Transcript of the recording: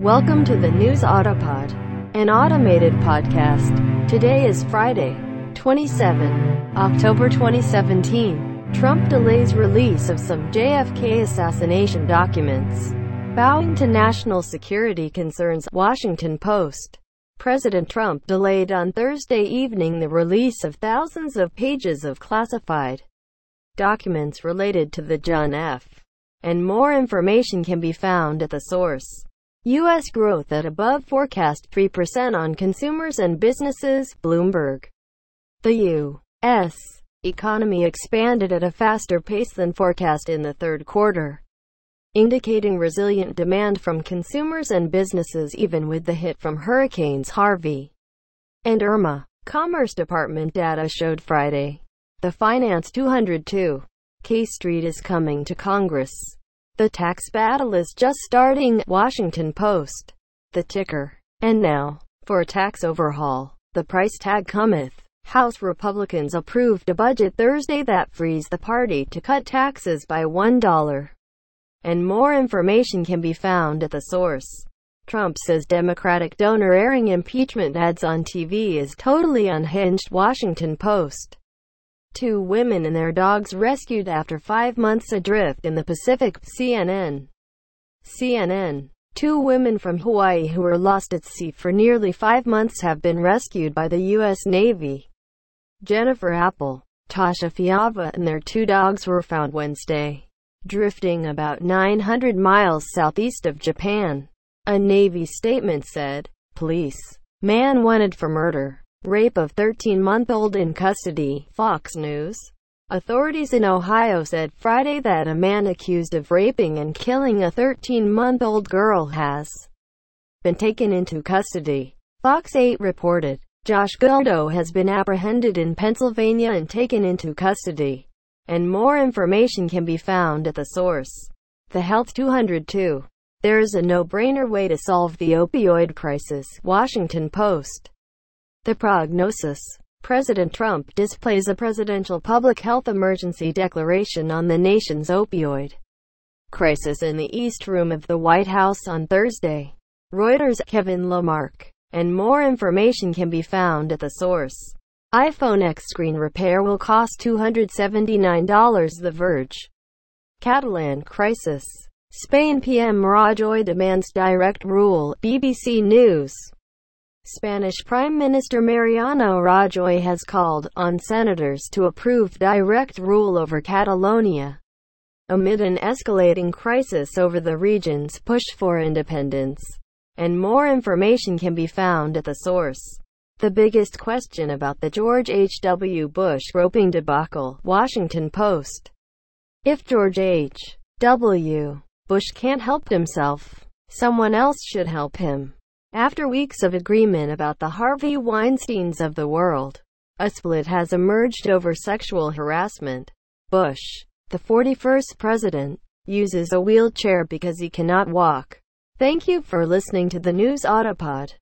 Welcome to the News Autopod, an automated podcast. Today is Friday, 27 October 2017. Trump delays release of some JFK assassination documents. Bowing to national security concerns, Washington Post. President Trump delayed on Thursday evening the release of thousands of pages of classified documents related to the John F. And more information can be found at the source. U.S. growth at above forecast 3% on consumers and businesses, Bloomberg. The U.S. economy expanded at a faster pace than forecast in the third quarter, indicating resilient demand from consumers and businesses even with the hit from hurricanes Harvey and Irma. Commerce Department data showed Friday. The Finance 202 K Street is coming to Congress. The tax battle is just starting. Washington Post. The ticker. And now, for a tax overhaul, the price tag cometh. House Republicans approved a budget Thursday that frees the party to cut taxes by $1. And more information can be found at the source. Trump says Democratic donor airing impeachment ads on TV is totally unhinged. Washington Post. Two women and their dogs rescued after five months adrift in the Pacific. CNN. CNN. Two women from Hawaii who were lost at sea for nearly five months have been rescued by the U.S. Navy. Jennifer Appel, Tasha Fiava and their two dogs were found Wednesday, drifting about 900 miles southeast of Japan. A Navy statement said, Police. Man wanted for murder. Rape of 13-month-old in custody, Fox News. Authorities in Ohio said Friday that a man accused of raping and killing a 13-month-old girl has been taken into custody. Fox 8 reported. Josh Guldo has been apprehended in Pennsylvania and taken into custody. And more information can be found at the source. The Health 202. There's a no-brainer way to solve the opioid crisis. Washington Post. The prognosis. President Trump displays a presidential public health emergency declaration on the nation's opioid crisis in the East Room of the White House on Thursday. Reuters, Kevin Lamarque. And more information can be found at the source. iPhone X screen repair will cost $279. The Verge. Catalan crisis. Spain PM Rajoy demands direct rule. BBC News. Spanish Prime Minister Mariano Rajoy has called on senators to approve direct rule over Catalonia amid an escalating crisis over the region's push for independence. And more information can be found at the source. The biggest question about the George H.W. Bush groping debacle, Washington Post. If George H.W. Bush can't help himself, someone else should help him. After weeks of agreement about the Harvey Weinsteins of the world, a split has emerged over sexual harassment. Bush, the 41st president, uses a wheelchair because he cannot walk. Thank you for listening to the News Autopod.